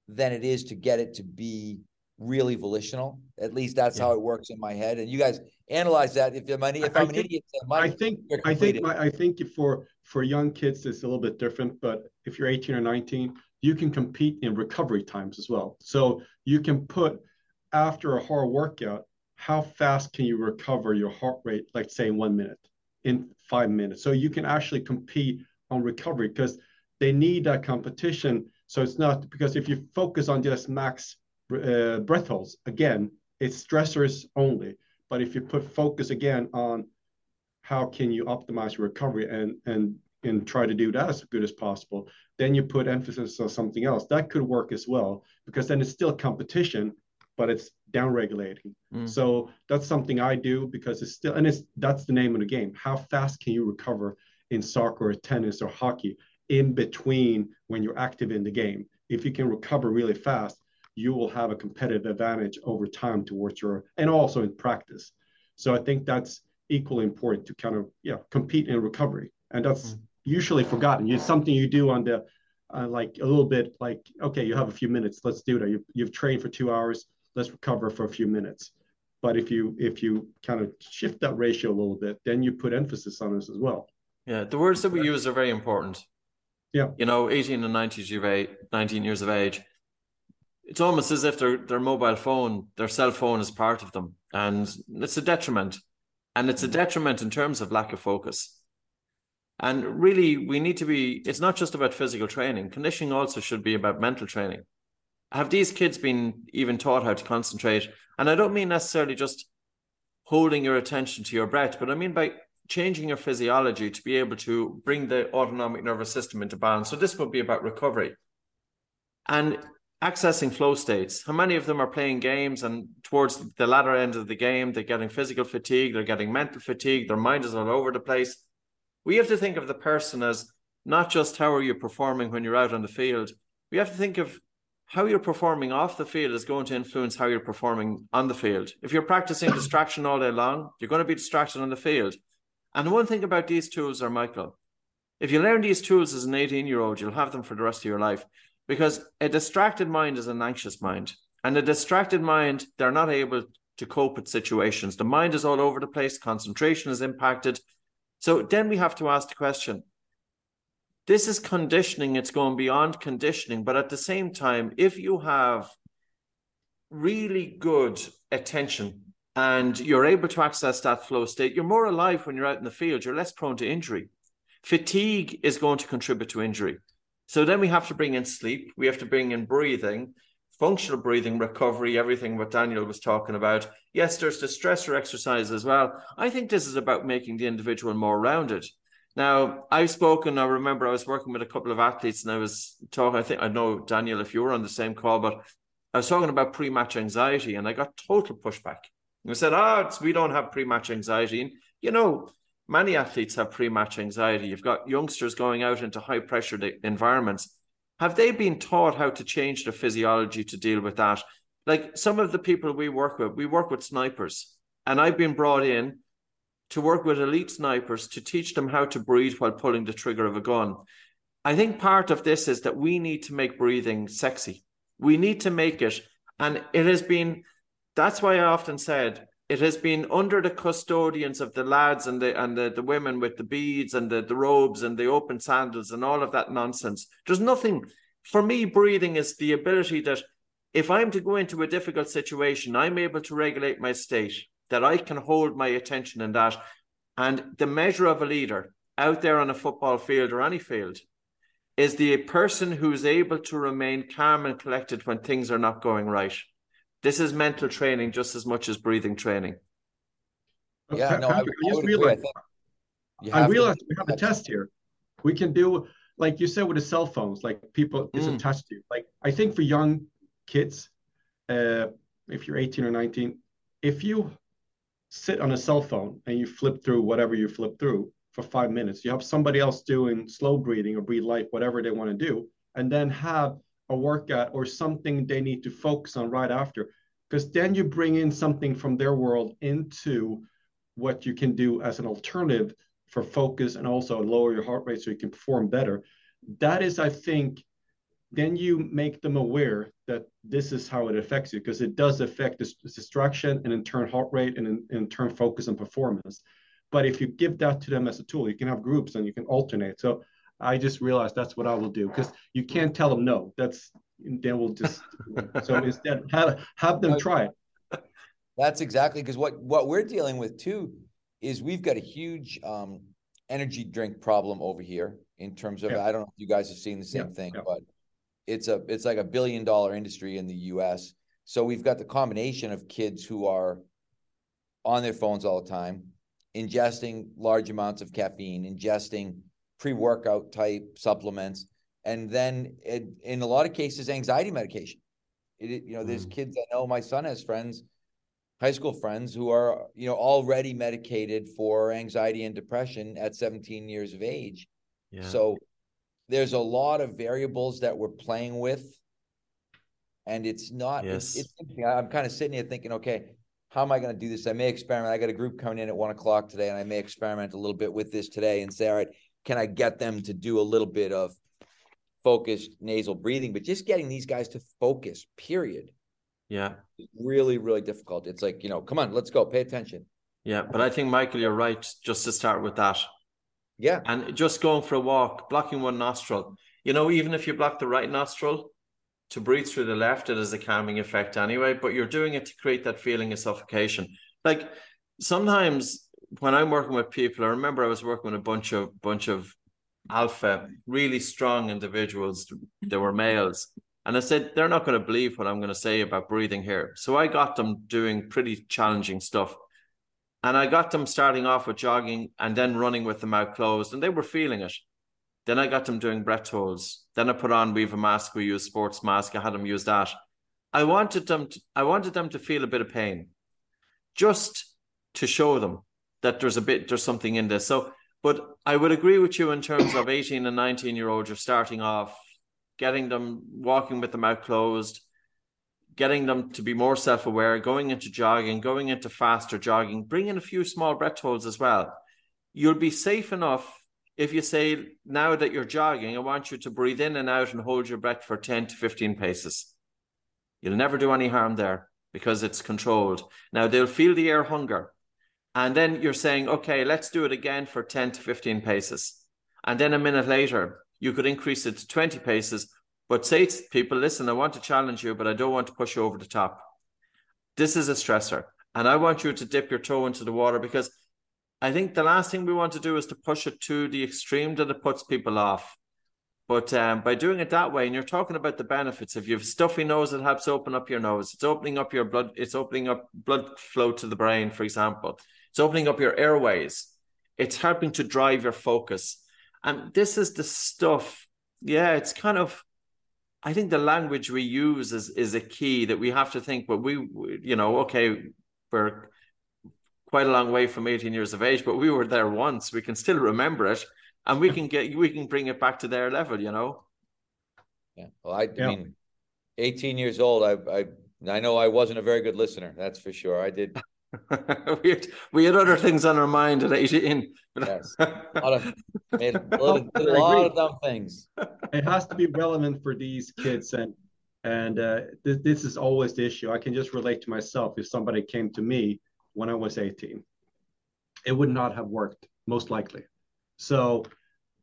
than it is to get it to be really volitional. At least that's yeah. how it works in my head. And you guys analyze that. If I'm, if I'm an think, idiot, I think I think my, I think for for young kids it's a little bit different. But if you're 18 or 19, you can compete in recovery times as well. So you can put after a hard workout, how fast can you recover your heart rate, like say in one minute, in five minutes? So you can actually compete on recovery because they need that competition. So it's not because if you focus on just max uh, breath holds, again, it's stressors only. But if you put focus again on how can you optimize your recovery and and and try to do that as good as possible, then you put emphasis on something else. That could work as well because then it's still competition, but it's down regulating. Mm. So that's something I do because it's still, and it's that's the name of the game. How fast can you recover in soccer or tennis or hockey in between when you're active in the game? If you can recover really fast, you will have a competitive advantage over time towards your, and also in practice. So I think that's equally important to kind of, yeah, compete in recovery. And that's mm. usually forgotten. It's something you do on the, uh, like a little bit like, okay, you have a few minutes, let's do that. You've, you've trained for two hours let's recover for a few minutes. But if you if you kind of shift that ratio a little bit, then you put emphasis on this as well. Yeah, the words that we use are very important. Yeah. You know, 18 and 90 19 years of age. It's almost as if their their mobile phone, their cell phone is part of them. And it's a detriment. And it's a mm. detriment in terms of lack of focus. And really, we need to be, it's not just about physical training. Conditioning also should be about mental training have these kids been even taught how to concentrate? And I don't mean necessarily just holding your attention to your breath, but I mean by changing your physiology to be able to bring the autonomic nervous system into balance. So this would be about recovery. And accessing flow states. How many of them are playing games and towards the latter end of the game, they're getting physical fatigue, they're getting mental fatigue, their mind is all over the place. We have to think of the person as not just how are you performing when you're out on the field. We have to think of how you're performing off the field is going to influence how you're performing on the field. If you're practicing <coughs> distraction all day long, you're going to be distracted on the field. And one thing about these tools are, Michael, if you learn these tools as an 18 year old, you'll have them for the rest of your life because a distracted mind is an anxious mind. And a distracted mind, they're not able to cope with situations. The mind is all over the place, concentration is impacted. So then we have to ask the question this is conditioning, it's going beyond conditioning. But at the same time, if you have really good attention and you're able to access that flow state, you're more alive when you're out in the field, you're less prone to injury. Fatigue is going to contribute to injury. So then we have to bring in sleep, we have to bring in breathing, functional breathing, recovery, everything what Daniel was talking about. Yes, there's the stressor exercise as well. I think this is about making the individual more rounded. Now, I've spoken, I remember I was working with a couple of athletes and I was talking, I think, I know, Daniel, if you were on the same call, but I was talking about pre match anxiety and I got total pushback. I said, oh, we don't have pre match anxiety. And, you know, many athletes have pre-match anxiety. You've got youngsters going out into high pressure environments. Have they been taught how to change their physiology to deal with that? Like some of the people we work with, we work with snipers, and I've been brought in to work with elite snipers to teach them how to breathe while pulling the trigger of a gun. I think part of this is that we need to make breathing sexy. We need to make it, and it has been. That's why I often said it has been under the custodians of the lads and the and the, the women with the beads and the, the robes and the open sandals and all of that nonsense. There's nothing for me, breathing is the ability that if I'm to go into a difficult situation, I'm able to regulate my state, that I can hold my attention in that. And the measure of a leader out there on a football field or any field is the person who's able to remain calm and collected when things are not going right. This is mental training just as much as breathing training. Yeah, no, Patrick, I, I, just realized, I realized we have a test here. We can do, like you said, with the cell phones, like people, it's mm. a test to. Like, I think for young kids, uh, if you're 18 or 19, if you sit on a cell phone and you flip through whatever you flip through for five minutes, you have somebody else doing slow breathing or breathe light, whatever they want to do, and then have a workout or something they need to focus on right after. Because then you bring in something from their world into what you can do as an alternative for focus and also lower your heart rate so you can perform better. That is i think then you make them aware that this is how it affects you because it does affect this distraction and in turn heart rate and in, in turn focus and performance. But if you give that to them as a tool you can have groups and you can alternate. So I just realized that's what I will do because you can't tell them no. That's then we'll just so <laughs> instead have have them try it. That's exactly because what what we're dealing with too is we've got a huge um, energy drink problem over here in terms of yeah. I don't know if you guys have seen the same yeah. thing, yeah. but it's a it's like a billion dollar industry in the U.S. So we've got the combination of kids who are on their phones all the time, ingesting large amounts of caffeine, ingesting pre-workout type supplements, and then it, in a lot of cases, anxiety medication. It, you know, there's mm. kids I know. My son has friends, high school friends, who are you know already medicated for anxiety and depression at 17 years of age. Yeah. So there's a lot of variables that we're playing with, and it's not. Yes. It's, it's I'm kind of sitting here thinking, okay, how am I going to do this? I may experiment. I got a group coming in at one o'clock today, and I may experiment a little bit with this today and say, all right, can I get them to do a little bit of focused nasal breathing? But just getting these guys to focus, period. Yeah. Really, really difficult. It's like, you know, come on, let's go, pay attention. Yeah. But I think, Michael, you're right, just to start with that. Yeah. And just going for a walk, blocking one nostril. You know, even if you block the right nostril, to breathe through the left, it has a calming effect anyway, but you're doing it to create that feeling of suffocation. Like sometimes when I'm working with people, I remember I was working with a bunch of bunch of alpha, really strong individuals. They were males. And I said, they're not going to believe what I'm going to say about breathing here. So I got them doing pretty challenging stuff. And I got them starting off with jogging and then running with the mouth closed, and they were feeling it. Then I got them doing breath holds. Then I put on we have a mask, we use sports mask. I had them use that. I wanted them to, I wanted them to feel a bit of pain, just to show them that there's a bit there's something in this. So, but I would agree with you in terms of 18 and 19 year olds. You're starting off, getting them walking with the mouth closed, getting them to be more self aware, going into jogging, going into faster jogging, bringing a few small breath holds as well. You'll be safe enough if you say, now that you're jogging, I want you to breathe in and out and hold your breath for 10 to 15 paces. You'll never do any harm there because it's controlled. Now they'll feel the air hunger. And then you're saying, okay, let's do it again for 10 to 15 paces. And then a minute later, you could increase it to 20 paces but say to people, listen, I want to challenge you, but I don't want to push you over the top. This is a stressor. And I want you to dip your toe into the water because I think the last thing we want to do is to push it to the extreme that it puts people off. But um, by doing it that way, and you're talking about the benefits, if you have stuffy nose, it helps open up your nose. It's opening up your blood. It's opening up blood flow to the brain, for example. It's opening up your airways. It's helping to drive your focus. And this is the stuff. Yeah, it's kind of I think the language we use is is a key that we have to think. But we, you know, okay, we're quite a long way from 18 years of age, but we were there once. We can still remember it, and we can get we can bring it back to their level. You know. Yeah. Well, I, yeah. I mean, 18 years old. I I I know I wasn't a very good listener. That's for sure. I did. <laughs> we, had, we had other things on our mind at 18. yes. <laughs> A lot of, made a, <laughs> lot, a lot of dumb things. It has to be relevant for these kids. And and uh, th- this is always the issue. I can just relate to myself. If somebody came to me when I was 18, it would not have worked, most likely. So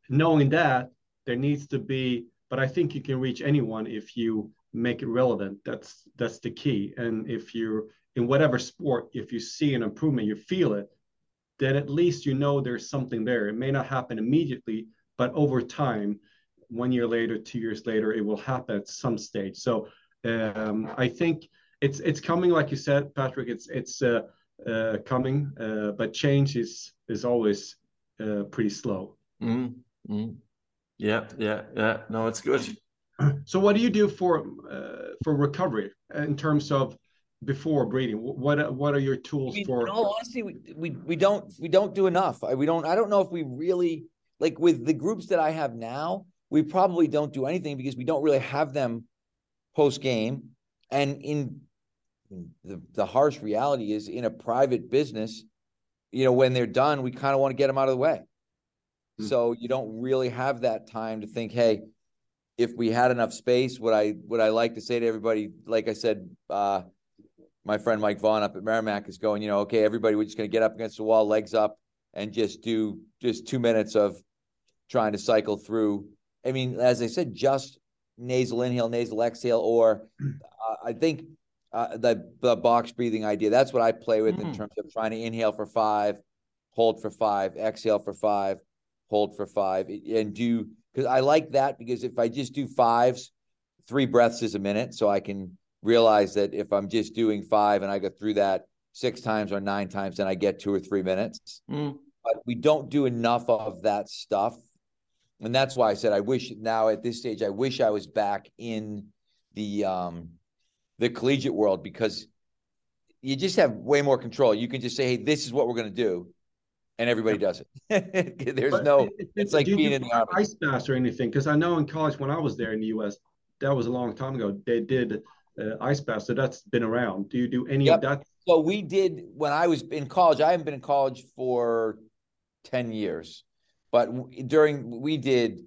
knowing that, there needs to be, but I think you can reach anyone if you make it relevant. That's that's the key. And if you're in whatever sport, if you see an improvement, you feel it, then at least you know there's something there. It may not happen immediately, but over time, one year later, two years later, it will happen at some stage. So um, I think it's it's coming, like you said, Patrick. It's it's uh, uh, coming, uh, but change is is always uh, pretty slow. Mm-hmm. Yeah, yeah, yeah. No, it's good. So, what do you do for uh, for recovery in terms of before breeding? What what are your tools for? No, honestly, we, we we don't we don't do enough. We don't. I don't know if we really like with the groups that I have now. We probably don't do anything because we don't really have them post game, and in the the harsh reality is in a private business, you know, when they're done, we kind of want to get them out of the way. Hmm. So you don't really have that time to think, hey, if we had enough space, would I would I like to say to everybody, like I said, uh, my friend Mike Vaughn up at Merrimack is going, you know, okay, everybody, we're just going to get up against the wall, legs up, and just do just two minutes of trying to cycle through. I mean, as I said, just nasal inhale, nasal exhale, or uh, I think uh, the the box breathing idea. That's what I play with mm. in terms of trying to inhale for five, hold for five, exhale for five, hold for five, and do because I like that because if I just do fives, three breaths is a minute, so I can realize that if I'm just doing five and I go through that six times or nine times, then I get two or three minutes. Mm. But we don't do enough of that stuff. And that's why I said I wish now at this stage, I wish I was back in the um the collegiate world because you just have way more control. You can just say, hey, this is what we're gonna do. And everybody does it. <laughs> There's but no. It, it's like being in the army. ice baths or anything, because I know in college when I was there in the U.S., that was a long time ago. They did uh, ice bath. So that's been around. Do you do any yep. of that? So we did when I was in college. I haven't been in college for ten years, but during we did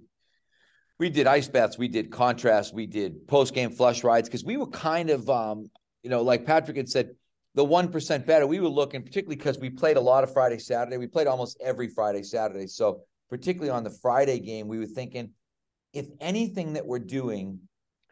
we did ice baths, we did contrast, we did post game flush rides because we were kind of um, you know like Patrick had said the one percent better. We were looking particularly because we played a lot of Friday Saturday. We played almost every Friday Saturday. So particularly on the Friday game, we were thinking if anything that we're doing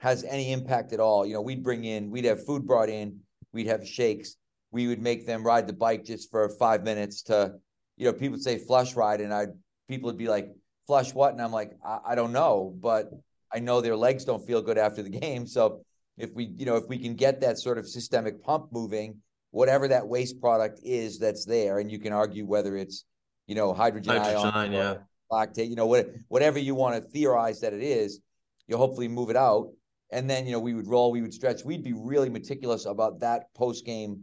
has any impact at all. You know, we'd bring in, we'd have food brought in, we'd have shakes, we would make them ride the bike just for five minutes to, you know, people would say flush ride, and I people would be like, flush what? And I'm like, I, I don't know, but I know their legs don't feel good after the game. So if we, you know, if we can get that sort of systemic pump moving, whatever that waste product is that's there, and you can argue whether it's you know hydrogen, hydrogen ion, yeah. lactate, you know what, whatever you want to theorize that it is, you'll hopefully move it out, and then you know we would roll, we would stretch, we'd be really meticulous about that post game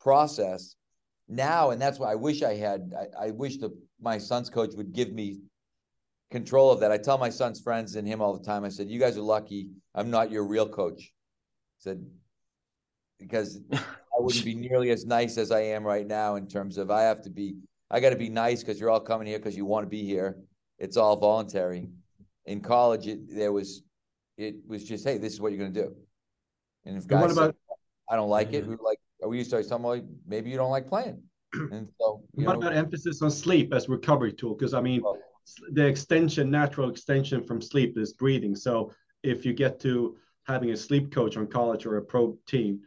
process. Now, and that's why I wish I had. I, I wish the my son's coach would give me control of that. I tell my son's friends and him all the time. I said, "You guys are lucky. I'm not your real coach." I said because I wouldn't be nearly as nice as I am right now in terms of I have to be. I got to be nice because you're all coming here because you want to be here. It's all voluntary. In college, it, there was, it was just, hey, this is what you're going to do. And if guys, about, say, I don't like it, mm-hmm. we like, we used to tell them, well, maybe you don't like playing. <clears throat> And so, what know, about emphasis on sleep as recovery tool? Because I mean, well, the extension, natural extension from sleep is breathing. So if you get to having a sleep coach on college or a pro team,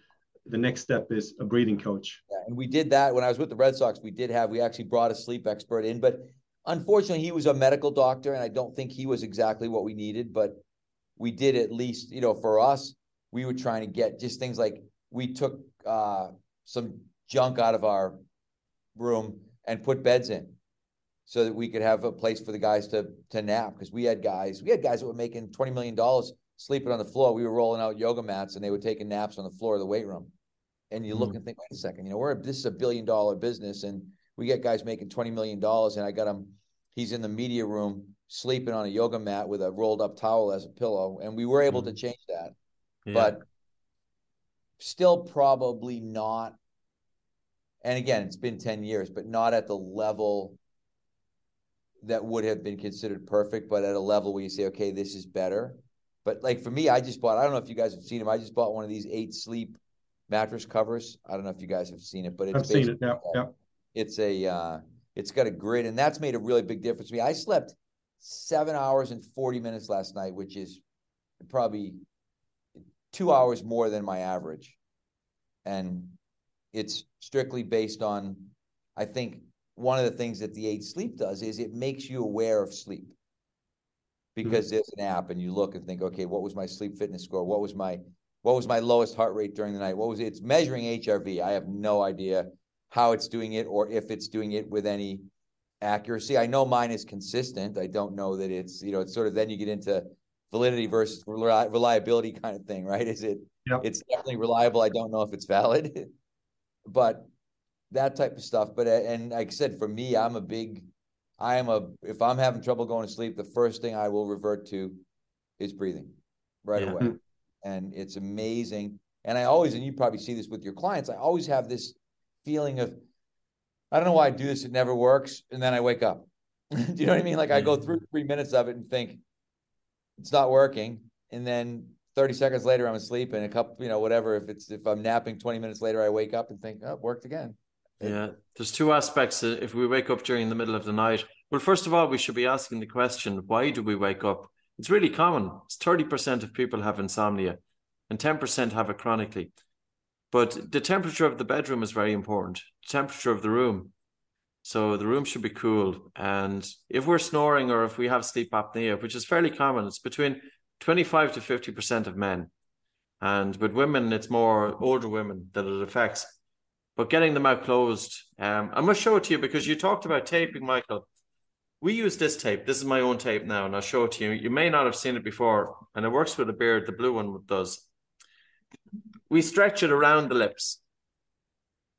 the next step is a breathing coach. Yeah, and we did that when I was with the Red Sox. We did have we actually brought a sleep expert in, but unfortunately, he was a medical doctor, and I don't think he was exactly what we needed. But we did at least, you know, for us, we were trying to get just things like we took uh, some junk out of our room and put beds in so that we could have a place for the guys to to nap. Because we had guys we had guys that were making 20 million dollars sleeping on the floor. We were rolling out yoga mats and they were taking naps on the floor of the weight room. And you look mm-hmm. and think wait a second you know we're this is a billion dollar business and we get guys making 20 million dollars and i got him he's in the media room sleeping on a yoga mat with a rolled up towel as a pillow and we were able mm-hmm. to change that yeah. but still probably not and again it's been 10 years but not at the level that would have been considered perfect, but at a level where you say, okay, this is better. But like for me, I just bought, I don't know if you guys have seen them. I just bought one of these eight sleep mattress covers. I don't know if you guys have seen it, but it's I've seen it. Yeah. Yeah. It's a, uh, it's got a grid and that's made a really big difference to me. I slept seven hours and 40 minutes last night, which is probably two hours more than my average. And it's strictly based on, I think, one of the things that the eight sleep does is it makes you aware of sleep because mm-hmm. there's an app and you look and think okay what was my sleep fitness score what was my what was my lowest heart rate during the night what was it? it's measuring hrv i have no idea how it's doing it or if it's doing it with any accuracy i know mine is consistent i don't know that it's you know it's sort of then you get into validity versus reliability kind of thing right is it yep. it's definitely reliable i don't know if it's valid <laughs> but that type of stuff. But uh, and like I said, for me, I'm a big, I am a if I'm having trouble going to sleep, the first thing I will revert to is breathing right yeah. away, and it's amazing. And I always, and you probably see this with your clients, I always have this feeling of, I don't know why I do this, it never works, and then I wake up. <laughs> do you know what I mean? Like I go mm. through three minutes of it and think it's not working, and then 30 seconds later I'm asleep and a couple, you know, whatever. If it's if I'm napping 20 minutes later, I wake up and think, oh, it worked again. Yeah, there's two aspects. If we wake up during the middle of the night, well, first of all, we should be asking the question: Why do we wake up? It's really common. It's thirty percent of people have insomnia, and ten percent have it chronically. But the temperature of the bedroom is very important. The temperature of the room. So the room should be cool. And if we're snoring or if we have sleep apnea, which is fairly common, it's between 25 to 50% of men. And with women, it's more older women that it affects but getting them out closed. Um, I must show it to you because you talked about taping, Michael. We use this tape. This is my own tape now, and I'll show it to you. You may not have seen it before, and it works with a beard. The blue one does. We stretch it around the lips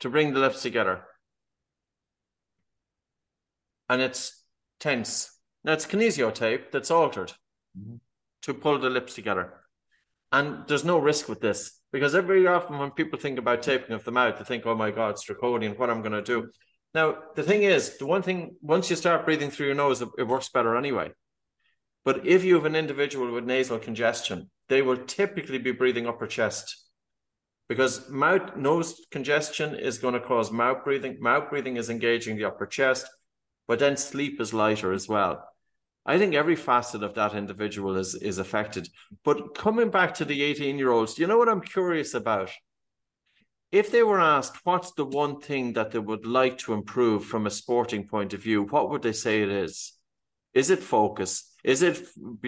to bring the lips together, and it's tense. Now it's kinesio tape that's altered mm-hmm. to pull the lips together, and there's no risk with this because every often when people think about taping of the mouth, they think, oh my God, it's draconian, what I'm going to do. Now, the thing is, the one thing, once you start breathing through your nose, it, it works better anyway. But if you have an individual with nasal congestion, they will typically be breathing upper chest because mouth nose congestion is going to cause mouth breathing. Mouth breathing is engaging the upper chest, but then sleep is lighter as well. I think every facet of that individual is is affected. But coming back to the 18 year olds, you know what I'm curious about? If they were asked what's the one thing that they would like to improve from a sporting point of view, what would they say it is? Is it focus? Is it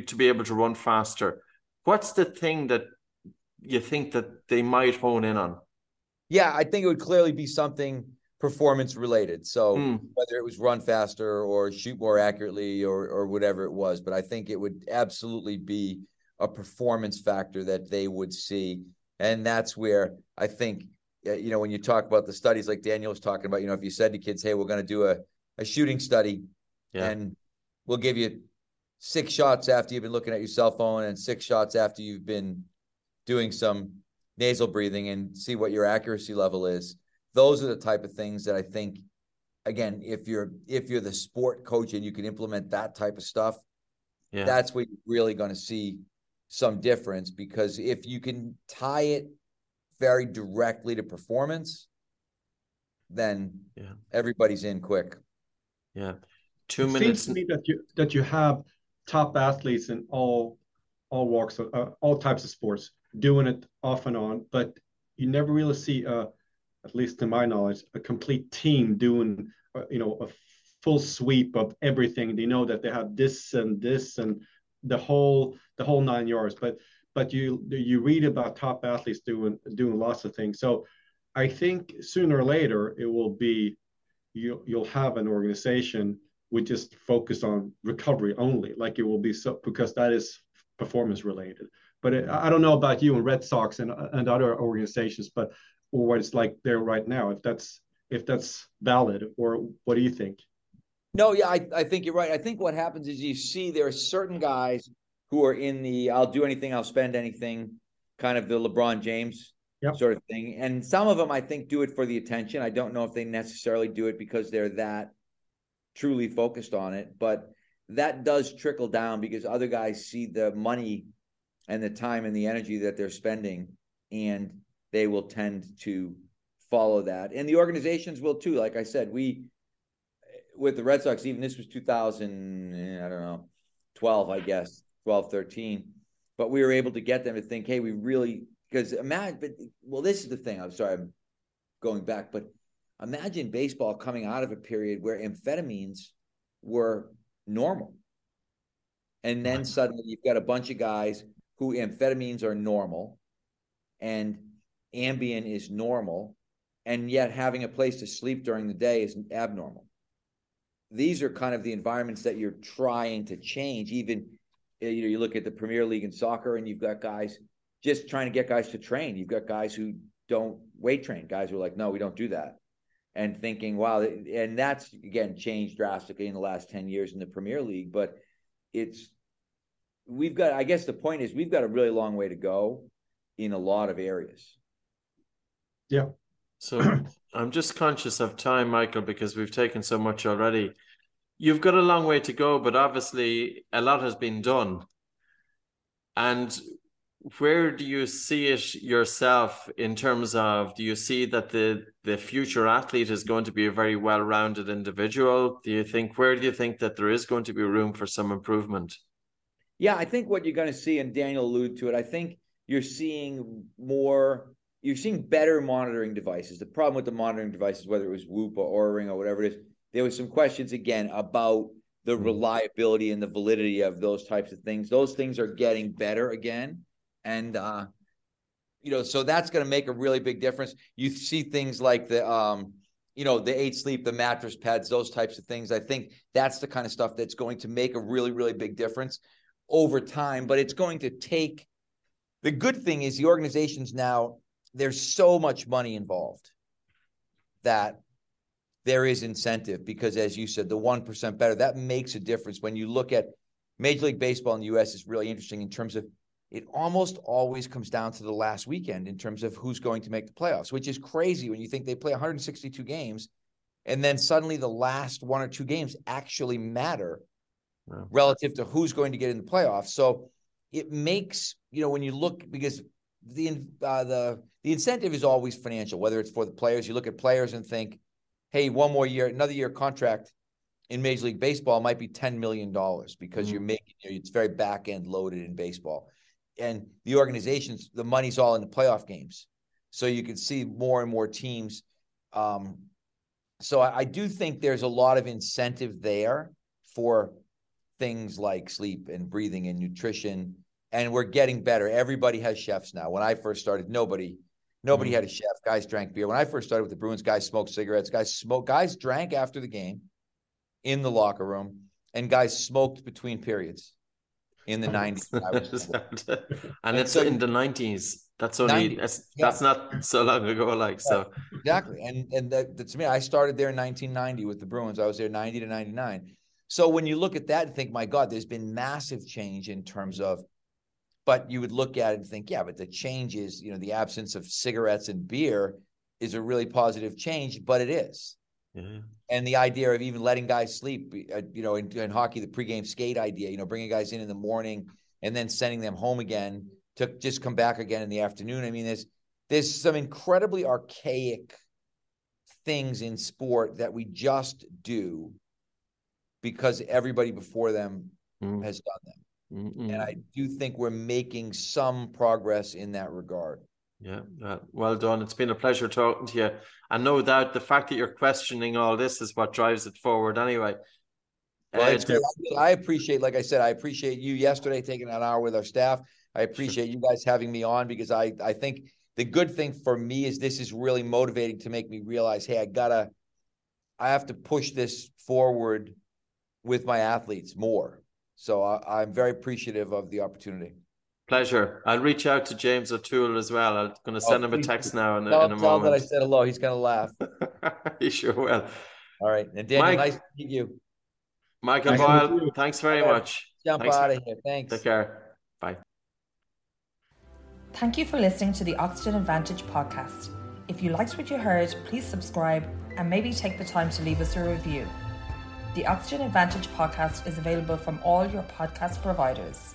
to be able to run faster? What's the thing that you think that they might hone in on? Yeah, I think it would clearly be something performance related. So mm. whether it was run faster or shoot more accurately or or whatever it was, but I think it would absolutely be a performance factor that they would see, and that's where I think you know when you talk about the studies like Daniel was talking about, you know, if you said to kids, "Hey, we're going to do a a shooting study, yeah. and we'll give you six shots after you've been looking at your cell phone and six shots after you've been doing some nasal breathing and see what your accuracy level is." Those are the type of things that I think again, if you're if you're the sport coach and you can implement that type of stuff, yeah. that's what you're really going to see some difference because if you can tie it very directly to performance, then yeah. everybody's in quick. Yeah. Two it minutes. Seems to me that you that you have top athletes in all all walks of uh, all types of sports doing it off and on, but you never really see a at least to my knowledge, a complete team doing, uh, you know, a full sweep of everything. They know that they have this and this and the whole the whole nine yards. But but you you read about top athletes doing doing lots of things. So I think sooner or later it will be you you'll have an organization which just focus on recovery only, like it will be so because that is performance related. But it, I don't know about you and Red Sox and and other organizations, but or what it's like there right now if that's if that's valid or what do you think? No yeah I, I think you're right. I think what happens is you see there are certain guys who are in the i'll do anything i'll spend anything kind of the lebron james yep. sort of thing. And some of them i think do it for the attention. I don't know if they necessarily do it because they're that truly focused on it but that does trickle down because other guys see the money and the time and the energy that they're spending and they will tend to follow that. And the organizations will too. Like I said, we with the Red Sox, even this was 2000, eh, I don't know, 12, I guess, 12, 13. But we were able to get them to think, hey, we really, because imagine, but, well, this is the thing. I'm sorry, I'm going back, but imagine baseball coming out of a period where amphetamines were normal. And then suddenly you've got a bunch of guys who amphetamines are normal. And Ambien is normal, and yet having a place to sleep during the day is abnormal. These are kind of the environments that you're trying to change. Even you know, you look at the Premier League in soccer, and you've got guys just trying to get guys to train. You've got guys who don't weight train, guys who are like, no, we don't do that. And thinking, wow, and that's again changed drastically in the last 10 years in the Premier League. But it's we've got, I guess the point is we've got a really long way to go in a lot of areas. Yeah. So <clears throat> I'm just conscious of time, Michael, because we've taken so much already. You've got a long way to go, but obviously a lot has been done. And where do you see it yourself in terms of do you see that the the future athlete is going to be a very well-rounded individual do you think where do you think that there is going to be room for some improvement yeah i think what you're going to see and daniel alluded to it i think you're seeing more you're seeing better monitoring devices. The problem with the monitoring devices, whether it was Whoop or Oura Ring or whatever it is, there was some questions again about the mm-hmm. reliability and the validity of those types of things. Those things are getting better again, and uh, you know, so that's going to make a really big difference. You see things like the um, you know, the eight sleep, the mattress pads, those types of things. I think that's the kind of stuff that's going to make a really, really big difference over time. But it's going to take. The good thing is the organizations now there's so much money involved that there is incentive because as you said the 1% better that makes a difference when you look at major league baseball in the us is really interesting in terms of it almost always comes down to the last weekend in terms of who's going to make the playoffs which is crazy when you think they play 162 games and then suddenly the last one or two games actually matter wow. relative to who's going to get in the playoffs so it makes you know when you look because the uh, the the incentive is always financial, whether it's for the players. You look at players and think, hey, one more year, another year contract in Major League Baseball might be $10 million because mm-hmm. you're making it's very back end loaded in baseball. And the organizations, the money's all in the playoff games. So you can see more and more teams. Um, so I, I do think there's a lot of incentive there for things like sleep and breathing and nutrition. And we're getting better. Everybody has chefs now. When I first started, nobody Nobody mm-hmm. had a chef. Guys drank beer. When I first started with the Bruins, guys smoked cigarettes. Guys smoked. Guys drank after the game in the locker room, and guys smoked between periods in the <laughs> nineties. <laughs> and it's so, in the nineties. That's only 90, that's, yeah. that's not so long ago. Like so, exactly. And and that, to me, I started there in 1990 with the Bruins. I was there 90 to 99. So when you look at that and think, my God, there's been massive change in terms of but you would look at it and think, yeah, but the change is, you know, the absence of cigarettes and beer is a really positive change, but it is. Mm-hmm. And the idea of even letting guys sleep, uh, you know, in, in, hockey, the pregame skate idea, you know, bringing guys in in the morning and then sending them home again to just come back again in the afternoon. I mean, there's there's some incredibly archaic things in sport that we just do because everybody before them mm. has done them. Mm-mm. And I do think we're making some progress in that regard. Yeah, well done. It's been a pleasure talking to you. And no doubt the fact that you're questioning all this is what drives it forward anyway. Well, uh. I appreciate, like I said, I appreciate you yesterday taking an hour with our staff. I appreciate you guys having me on because I, I think the good thing for me is this is really motivating to make me realize, hey, I gotta, I have to push this forward with my athletes more so I, am very appreciative of the opportunity. Pleasure. I'll reach out to James O'Toole as well. I'm going to oh, send oh, him a text now in, tell, in a tell moment. that I said hello. He's going to laugh. <laughs> he sure will. All right. And Daniel, Mike, nice to meet you. Michael Boyle, thanks very much. Jump thanks. out of here. Thanks. Take care. Bye. Thank you for listening to the Oxygen Advantage podcast. If you liked what you heard, please subscribe and maybe take the time to leave us a review. The Oxygen Advantage podcast is available from all your podcast providers.